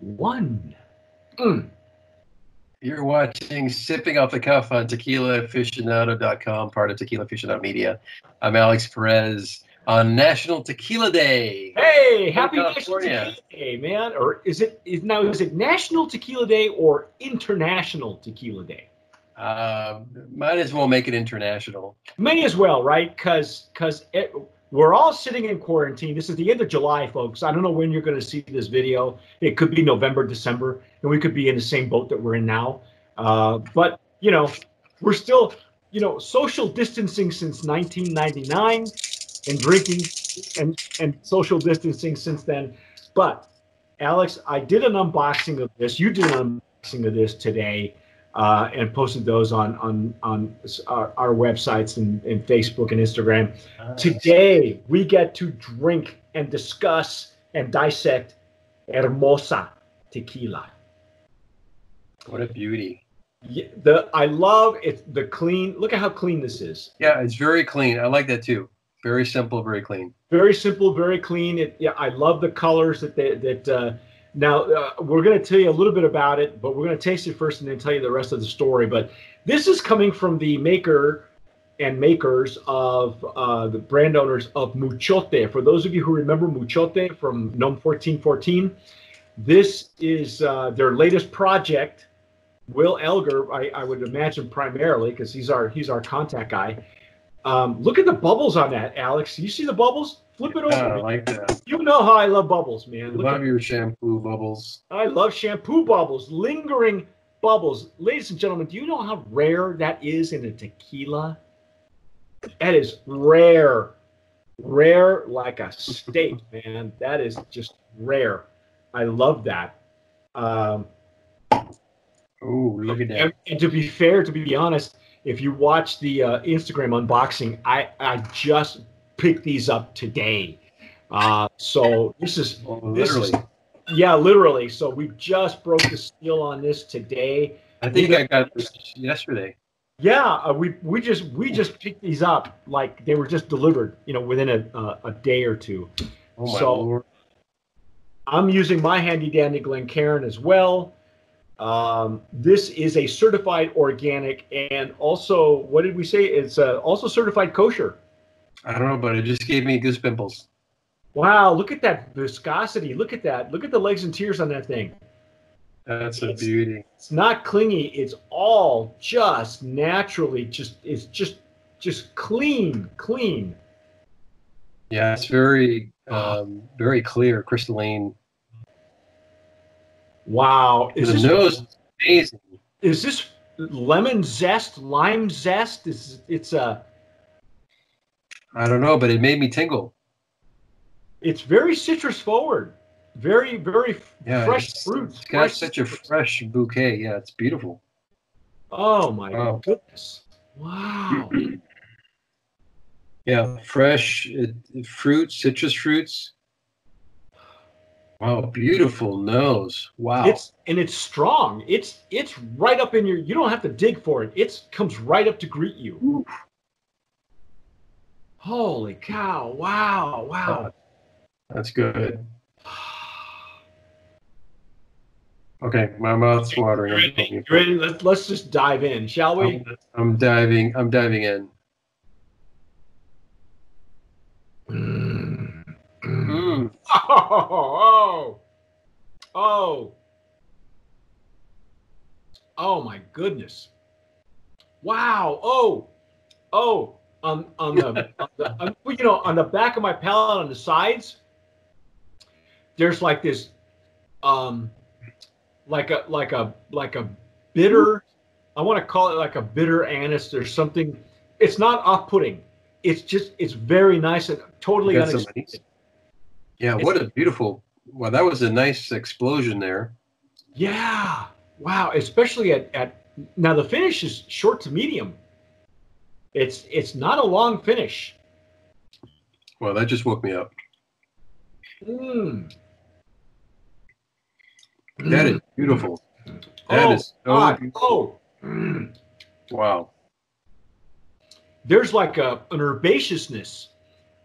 one. Mm. You're watching Sipping Off the Cuff on tequilaaficionado.com, part of Tequila Aficionado Media. I'm Alex Perez on National Tequila Day. Hey, happy National Tequila Day, man. Or is it is now is it National Tequila Day or International Tequila Day? Uh, might as well make it international. May as well, right? Because because we're all sitting in quarantine. This is the end of July, folks. I don't know when you're going to see this video. It could be November, December, and we could be in the same boat that we're in now. Uh, but, you know, we're still, you know, social distancing since 1999 and drinking and, and social distancing since then. But, Alex, I did an unboxing of this. You did an unboxing of this today uh, and posted those on on on our, our websites and, and, Facebook and Instagram. Nice. Today we get to drink and discuss and dissect Hermosa tequila. What a beauty! Yeah, the I love it. The clean. Look at how clean this is. Yeah, it's very clean. I like that too. Very simple, very clean. Very simple, very clean. It, yeah, I love the colors that they, that uh, now, uh, we're going to tell you a little bit about it, but we're going to taste it first and then tell you the rest of the story. But this is coming from the maker and makers of uh, the brand owners of Muchote. For those of you who remember Muchote from NOM 1414, this is uh, their latest project. Will Elger, I, I would imagine primarily, because he's our he's our contact guy. Um, look at the bubbles on that, Alex. You see the bubbles? Flip it over. I like that. You know how I love bubbles, man. Look love at, your shampoo bubbles. I love shampoo bubbles, lingering bubbles. Ladies and gentlemen, do you know how rare that is in a tequila? That is rare. Rare like a steak, man. That is just rare. I love that. Um, oh, look at that. And, and, to be fair, to be honest, if you watch the uh, Instagram unboxing, I, I just picked these up today. Uh, so this is oh, literally. This is, yeah, literally. So we just broke the seal on this today. I think I got this yesterday. Yeah, uh, we we just we just picked these up like they were just delivered, you know, within a uh, a day or two. Oh so Lord. I'm using my handy dandy Glencairn as well. Um, this is a certified organic and also what did we say? It's uh, also certified kosher. I don't know, but it just gave me goose pimples. Wow, look at that viscosity. Look at that. Look at the legs and tears on that thing. That's a it's, beauty. It's not clingy. It's all just naturally just it's just just clean, clean. Yeah, it's very um, very clear, crystalline. Wow. Is the this, nose is amazing. Is this lemon zest, lime zest? Is it's a I don't know, but it made me tingle. It's very citrus forward, very very yeah, fresh it's, fruits. It's got such a fresh bouquet. Yeah, it's beautiful. Oh my wow. goodness! Wow. yeah, fresh uh, fruits, citrus fruits. Wow, beautiful nose. Wow. It's and it's strong. It's it's right up in your you don't have to dig for it. It comes right up to greet you. Ooh. Holy cow. Wow. Wow. That's good. Okay, my mouth's watering. You ready? You ready? Let's, let's just dive in, shall we? I'm, I'm diving. I'm diving in. Mm. Mm. Oh, oh, oh, oh, my goodness! Wow! Oh, oh, on on the, on the on, you know on the back of my palate on the sides there's like this um like a like a like a bitter i want to call it like a bitter anise or something. It's not off-putting. It's just it's very nice and totally unexpected. Yeah it's, what a beautiful well that was a nice explosion there. Yeah wow especially at at now the finish is short to medium it's it's not a long finish. Well, that just woke me up. Mm. That is beautiful. That oh, is so God. beautiful. Oh. Mm. Wow. There's like a an herbaceousness,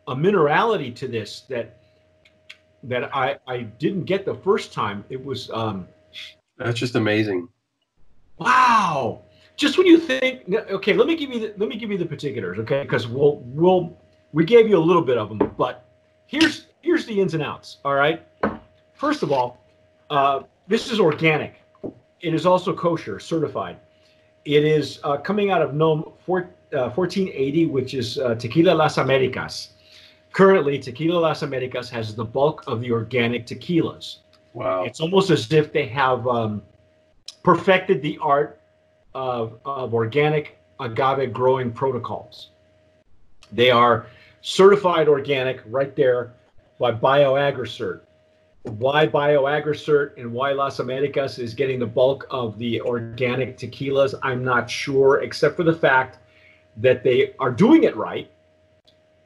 a minerality to this that that I I didn't get the first time. It was um, That's just amazing. wow. Just when you think, okay, let me give you the, let me give you the particulars, okay? Because we'll we'll we gave you a little bit of them, but here's here's the ins and outs. All right. First of all, uh, this is organic. It is also kosher, certified. It is uh, coming out of NOM 4, uh, 1480, which is uh, Tequila Las Americas. Currently, Tequila Las Americas has the bulk of the organic tequilas. Wow. It's almost as if they have um, perfected the art of, of organic agave growing protocols. They are certified organic right there by BioAgriCert. Why BioAgriCert and why Las Americas is getting the bulk of the organic tequilas, I'm not sure, except for the fact that they are doing it right.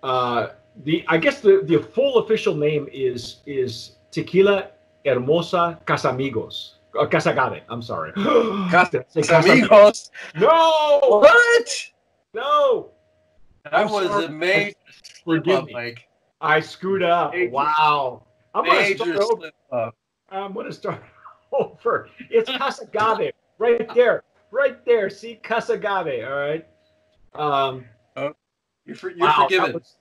Uh, the I guess the, the full official name is is Tequila Hermosa Casamigos. Uh, Casagave, I'm sorry. Say Casa- Amigos. No, What? no. That I'm was sorry. a major Forgive up, me. Mike. I screwed up. Major- Wow. I'm gonna start over. up. I'm gonna start over. It's Casagave right there, right there. See Casagave. All right. Um, You're, for, you're wow, forgiven. That was,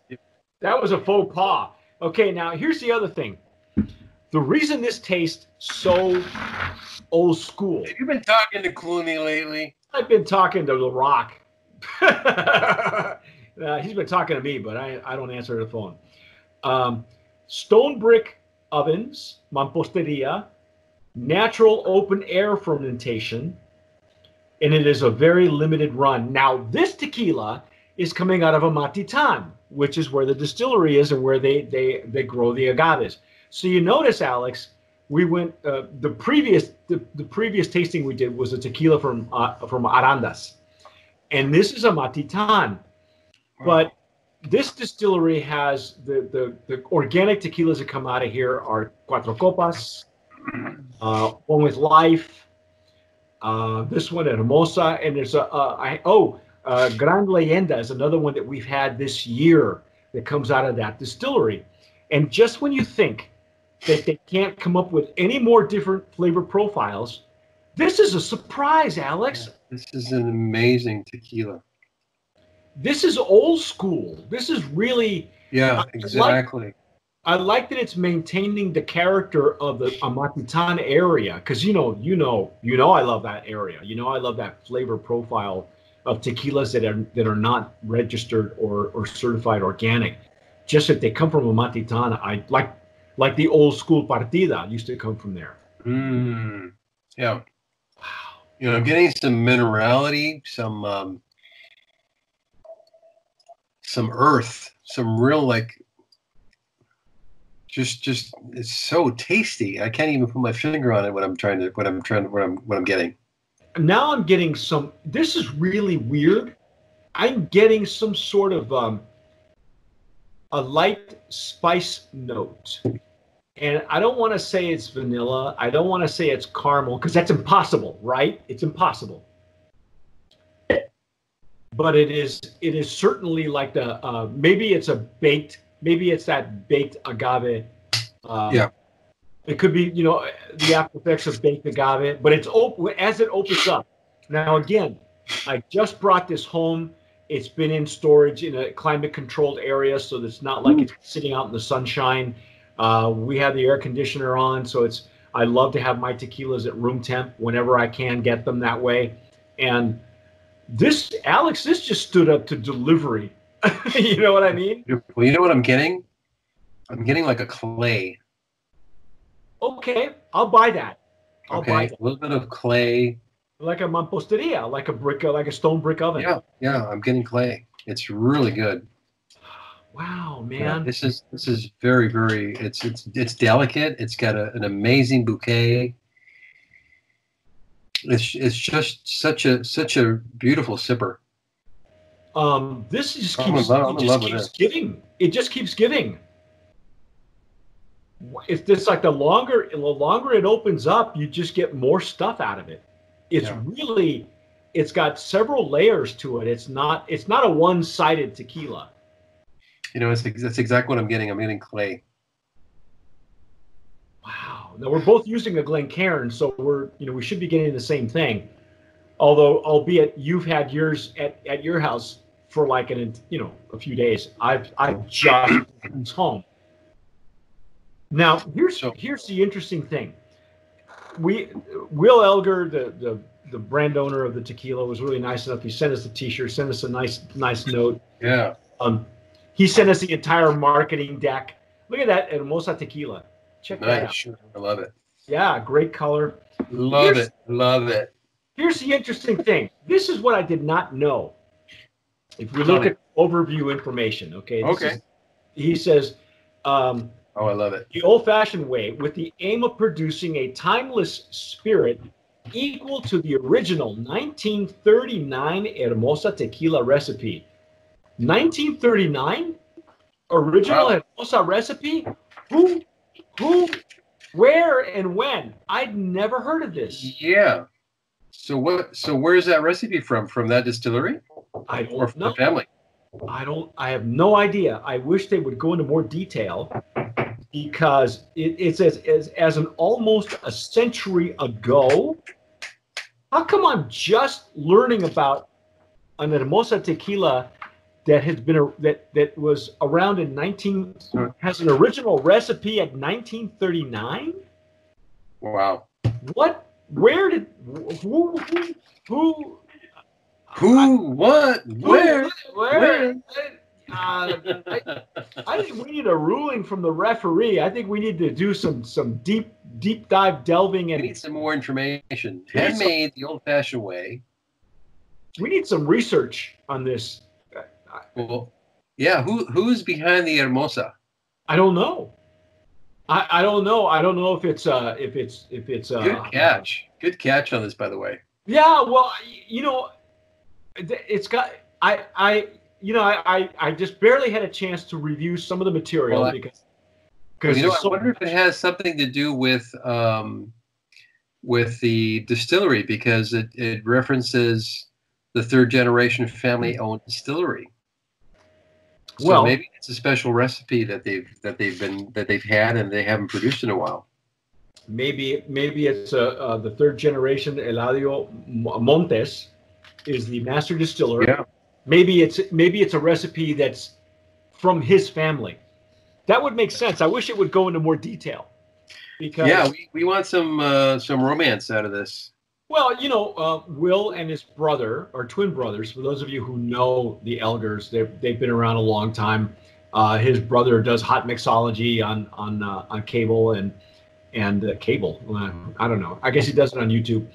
that was a faux pas. Okay, now here's the other thing. The reason this tastes so old school. Have you been talking to Clooney lately? I've been talking to The Rock. uh, he's been talking to me, but I, I don't answer the phone. Um, stone brick ovens, mamposteria, natural open air fermentation, and it is a very limited run. Now, this tequila is coming out of Amatitan, which is where the distillery is and where they they they grow the agaves. So you notice, Alex, we went uh, the previous the, the previous tasting we did was a tequila from uh, from Arandas, and this is Amatitan, but this distillery has the, the the organic tequilas that come out of here are Cuatro Copas, uh, one with Life, uh, this one at Hermosa, and there's a uh, I, oh uh, Gran Leyenda is another one that we've had this year that comes out of that distillery, and just when you think that they can't come up with any more different flavor profiles, this is a surprise, Alex. This is an amazing tequila. This is old school. This is really Yeah, like- exactly. I like that it's maintaining the character of the Amatitan area because you know, you know, you know, I love that area. You know, I love that flavor profile of tequilas that are that are not registered or or certified organic. Just that they come from Amatitan, I like like the old school partida used to come from there. Mm, yeah. Wow. You know, I'm getting some minerality, some um, some earth, some real like just just it's so tasty. I can't even put my finger on it when I'm trying to what I'm trying to what I'm what I'm getting. Now I'm getting some. This is really weird. I'm getting some sort of um, a light spice note. And I don't want to say it's vanilla. I don't want to say it's caramel because that's impossible, right? It's impossible. But it is. It is certainly like the. Uh, maybe it's a baked. Maybe it's that baked agave. Uh, Yeah. It could be, you know, the after effects of baked agave, but it's open as it opens up. Now again, I just brought this home. It's been in storage in a climate controlled area, so it's not like it's sitting out in the sunshine. Uh, we have the air conditioner on, so it's. I love to have my tequilas at room temp whenever I can get them that way. And this, Alex, this just stood up to delivery. you know what I mean? Well, you know what I'm getting? I'm getting like a clay. Okay, I'll buy that. I'll buy Okay, that. a little bit of clay. Like a mamposteria, like a brick, like a stone brick oven. Yeah, yeah, I'm getting clay. It's really good. Wow, Yeah, man. this is this is very very. It's it's it's delicate. It's got a, an amazing bouquet. It's it's just such a such a beautiful sipper. Um, this just keeps, love- it just keeps giving. It just keeps giving. It's just like the longer the longer it opens up, you just get more stuff out of it. It's Yeah. really, it's got several layers to it. It's not it's not a one sided tequila. You know, it's that's exactly what I'm getting. I'm getting clay. Wow. Now we're both using a Glencairn, so we're you know we should be getting the same thing. Although, albeit you've had yours at, at your house for like an you know a few days. I've I've just home. Now here's So- here's the interesting thing. We Will Elger, the the the brand owner of the tequila, was really nice enough. He sent us a T-shirt, sent us a nice nice note. Yeah. Um, he sent us the entire marketing deck. Look at that Hermosa tequila. Check that out. Nice. I love it. Yeah, great color. Love Here's- it. Love it. Here's the interesting thing. This is what I did not know. If we look at overview information, okay. this Okay. is- he says, um, Oh, I love it. the old-fashioned way, with the aim of producing a timeless spirit equal to the original 1939 Hermosa tequila recipe. 1939 original Wow. Hermosa recipe. Who, who, where, and when? I'd never heard of this. Yeah. So what? So where's that recipe from? From that distillery I or don't from know. the family? I don't. I have no idea. I wish they would go into more detail because it, it's as, as as an almost a century ago. How come I'm just learning about an Hermosa tequila that has been a, that that was around in 19 has an original recipe at 1939? Wow. What? Where did who who who Who? What? Where? where? Uh, I, I think we need a ruling from the referee. I think we need to do some some deep deep dive delving We and need some more information. We need some- Handmade the old-fashioned way. we need some research on this. Well, yeah. Who? Who's behind the Hermosa? I don't know. I, I don't know. I don't know if it's uh if it's if it's uh Good catch. Good catch on this, by the way. Yeah, well, you know, it's got I I you know I I, I just barely had a chance to review some of the material Well, because because you know, I so wonder if it has something to do with um, with the distillery because it, it references the third generation family owned distillery. So Well- maybe it's a special recipe that they've that they've been that they've had and they haven't produced in a while. maybe maybe it's uh, uh, the third generation Eladio Montes is the master distiller. Yeah. Maybe it's maybe it's a recipe that's from his family. That would make sense. I wish it would go into more detail. Because Yeah, we, we want some uh, some romance out of this. Well, you know, uh, Will and his brother are twin brothers. For those of you who know the Elgers, they've they've been around a long time. Uh, his brother does hot mixology on on uh, on cable and and uh, cable. Uh, I don't know. I guess he does it on YouTube.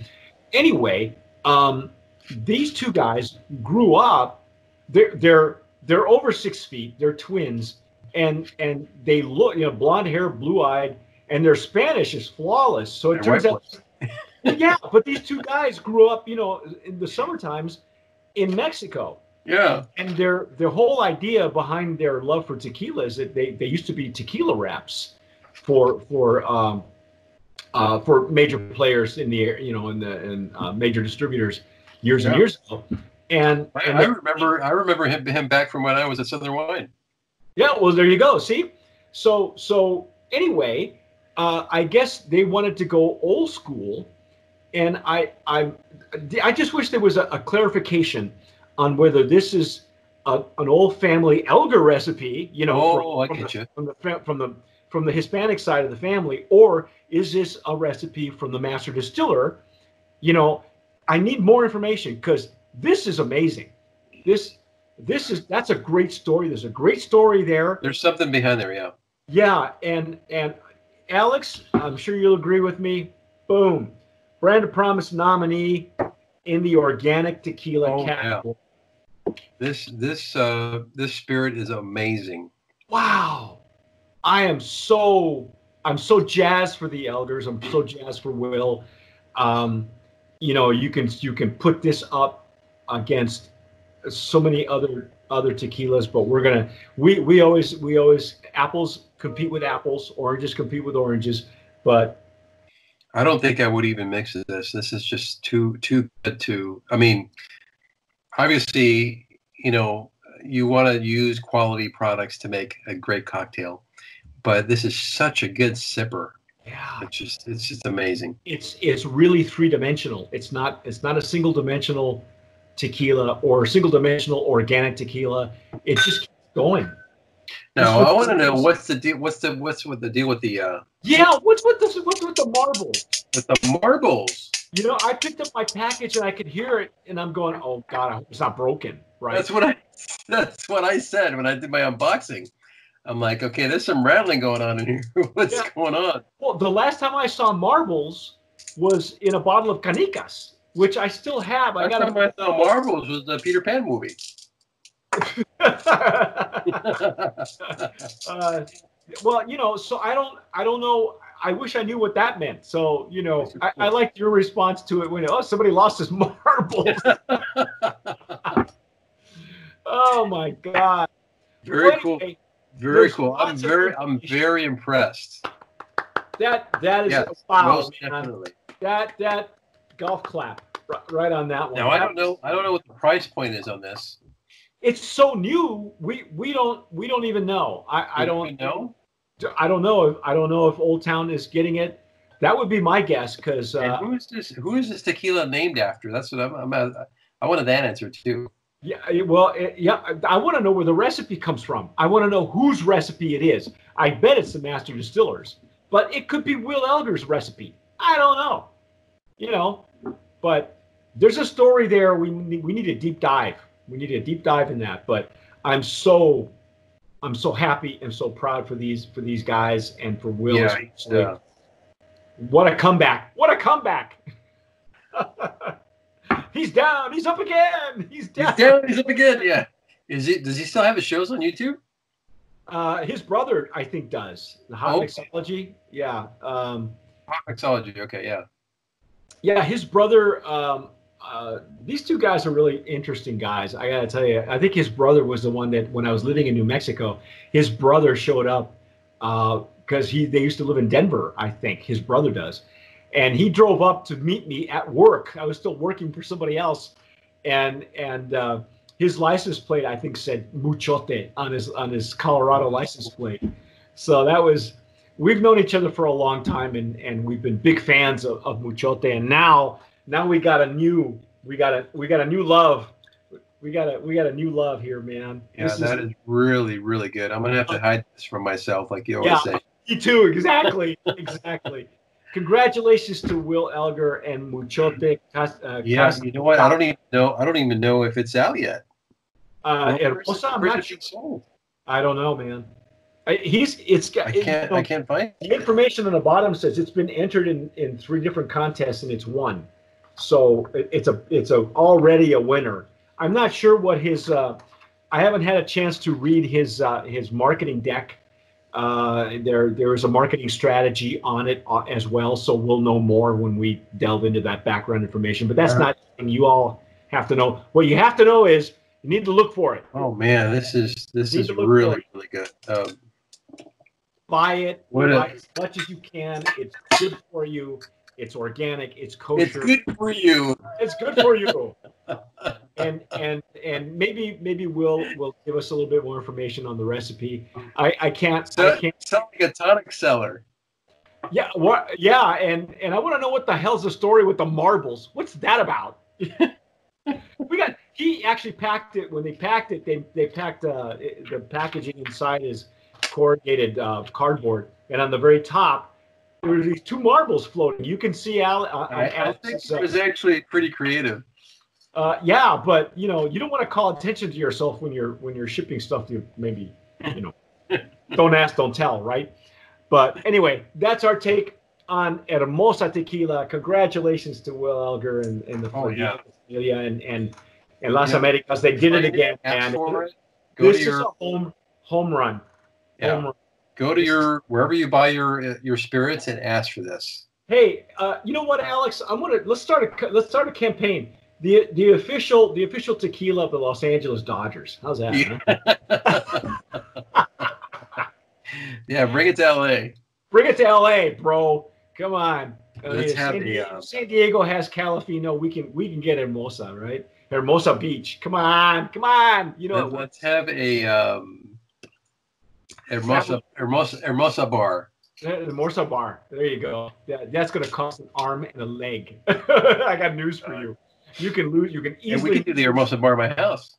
Anyway, um, these two guys grew up. They're they're they're over six feet. They're twins, and and they look you know blonde hair, blue eyed, and their Spanish is flawless. So it turns out yeah, but these two guys grew up, you know, in the summer times in Mexico. Yeah. And their their whole idea behind their love for tequila is that they, they used to be tequila wraps for for um, uh, for major players in the air, you know, in the in uh, major distributors years and years ago. And, I, and I remember I remember him, him back from when I was at Southern Wine. Yeah, well, there you go. See, so so anyway, uh, I guess they wanted to go old school, and I I I just wish there was a, a clarification on whether this is a, an old family Elger recipe, you know, Oh, I from, get the, you. from the fa- from the from the Hispanic side of the family, or is this a recipe from the master distiller? You know, I need more information because this is amazing. This this is that's a great story. There's a great story there. There's something behind there, yeah. Yeah, and and Alex, I'm sure you'll agree with me. Boom, brand of promise nominee in the organic tequila Oh, yeah. category. This this uh this spirit is amazing. Wow, I am so I'm so jazzed for the Elgers. I'm so jazzed for Will. Um, you know, you can you can put this up against so many other other tequilas, but we're gonna we we always we always apples compete with apples, oranges compete with oranges, but I don't think I would even mix this. This is just too too good to. I mean, obviously, you know, you want to use quality products to make a great cocktail, but this is such a good sipper. Yeah. It's just it's just amazing. It's it's really three dimensional. It's not it's not a single dimensional tequila or single dimensional organic tequila. It just keeps going. Now I want to know what's the deal. What's the what's with the deal with the uh Yeah, what's with this? What's with the marbles? with the marbles? You know, I picked up my package and I could hear it, and I'm going, "Oh God, I hope it's not broken." Right? That's what I that's what I said when I did my unboxing. I'm like, okay, there's some rattling going on in here. What's Yeah. going on? Well, the last time I saw marbles was in a bottle of canicas, which I still have. I Last got time I saw marbles was the Peter Pan movie. uh, well, you know, so I don't, I don't know. I wish I knew what that meant. So, you know, I, I liked your response to it when oh somebody lost his marbles. oh my god! Very Well, cool. Very cool. I'm very I'm very impressed. That that is Yes, wow, most man. That that golf clap right, on that one. Now I don't know I don't know what the price point is on this. It's so new. We we don't we don't even know. I I Do don't know. I don't know if I don't know if Old Town is getting it. That would be my guess because uh, who is this? Who is this tequila named after? That's what I'm. I'm at, I wanted that answer too. Yeah, well, yeah, I eh, want to know where the recipe comes from. I want to know whose recipe it is. I bet it's the master distillers, but it could be Will Elger's recipe. I don't know. You know, but there's a story there. We need, we need a deep dive. We need a deep dive in that. But I'm so I'm so happy and so proud for these for these guys and for Will. Yeah, yeah. Uh, what a comeback! What a comeback! he's down. He's up again. He's down. He's down. He's up again. Yeah. Is he? Does he still have his shows on YouTube? Uh, his brother, I think, does the hot Okay. mixology. Yeah, um, Mixology. Okay. Yeah. yeah. His brother. Um, uh, these two guys are really interesting guys. I gotta tell you. I think his brother was the one that when I was living in New Mexico, his brother showed up because he they used to live in Denver. I think his brother does, and he drove up to meet me at work. I was still working for somebody else, and and uh, his license plate I think said Muchote on his on his Colorado license plate. So that was we've known each other for a long time, and and we've been big fans of, of Muchote. And now now we got a new we got a we got a new love. We got a we got a new love here, man. Yeah. This that is really really good. I'm gonna have to hide this from myself, like you always Yeah. say. Me too, exactly, exactly. Congratulations to Will Elger and Muchote. Cas- Uh, Yeah. Cas- You know what? I don't even know. I don't even know if it's out yet. uh, Where's- Hermosa, I'm not sure. sold? I don't know, man. I, he's it's got I can't. you know, I can't find. The information on the bottom says it's been entered in, in three different contests and it's won. So it, it's a it's a already a winner. I'm not sure what his uh, I haven't had a chance to read his uh, his marketing deck. Uh, there there is a marketing strategy on it uh, as well, so we'll know more when we delve into that background information. But that's not something you all have to know. What you have to know is you need to look for it. Oh man, this is this is really really good. Um, Buy it, What a- as much as you can. It's good for you. It's organic. It's kosher. it's good for you. It's good for you. And and and maybe maybe Will will give us a little bit more information on the recipe. I I can't I So, can't. sound like a tonic seller. Yeah, what? Yeah, and and I want to know what the hell's the story with the marbles? What's that about? we got. He actually packed it when they packed it. They they packed uh, the packaging inside is corrugated uh, cardboard, and on the very top there were these two marbles floating. You can see Al. Uh, I, I think it was actually pretty creative. Uh, yeah, but you know, you don't want to call attention to yourself when you're when you're shipping stuff to maybe, you know, don't ask, don't tell, right? But anyway, that's our take on Hermosa Tequila. Congratulations to Will Elger and, and the Oh, yeah. And and and Las Yeah. Americas. They did it again, Ask man. for it. Go This to is your a home home run. Yeah. Home run. go to your wherever you buy your your spirits and ask for this. Hey, uh, you know what, Alex? I'm gonna let's start a let's start a campaign. The the official the official tequila of the Los Angeles Dodgers. How's that? huh? yeah, bring it to LA. Bring it to LA, bro. Come on. Let's mean, have San, a, Diego, uh, San Diego has Calafino. We can we can get Hermosa, right? Hermosa Beach. Come on, come on. You know, Let, us have a um, Hermosa, Hermosa, Hermosa bar. The Hermosa bar. There you go. That, that's going to cost an arm and a leg. I got news for you. You can lose. You can easily. And we can do the Hermosa bar in my house.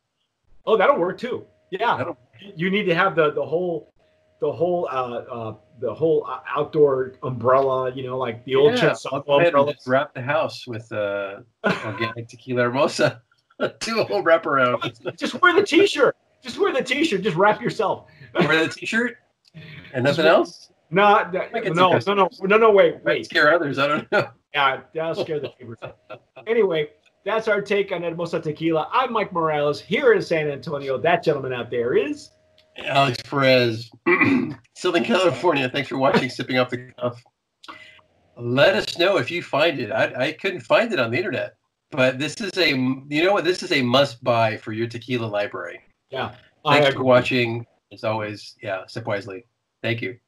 Oh, that'll work too. Yeah. That'll- You need to have the the whole the whole uh, uh the whole uh, outdoor umbrella. You know, like the old Yeah, Chet I'll Sotto go ahead and umbrella. just wrap the house with uh, organic tequila Hermosa. do a whole wraparound. Just wear the T-shirt. Just wear the T-shirt. Just wrap yourself. Wear the t-shirt and nothing else. No, no, no, no, no, no, no. Wait, Might wait. scare others. I don't know. Yeah, that'll scare the neighbors. anyway, that's our take on Hermosa Tequila. I'm Mike Morales here in San Antonio. That gentleman out there is. Alex Perez, Southern California. Thanks for watching Sipping Off the Cuff. Let us know if you find it. I, I couldn't find it on the internet, but this is a you know what? This is a must buy for your tequila library. Yeah. Thanks for watching. As always, yeah, sip wisely. Thank you.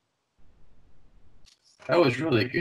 That was really good.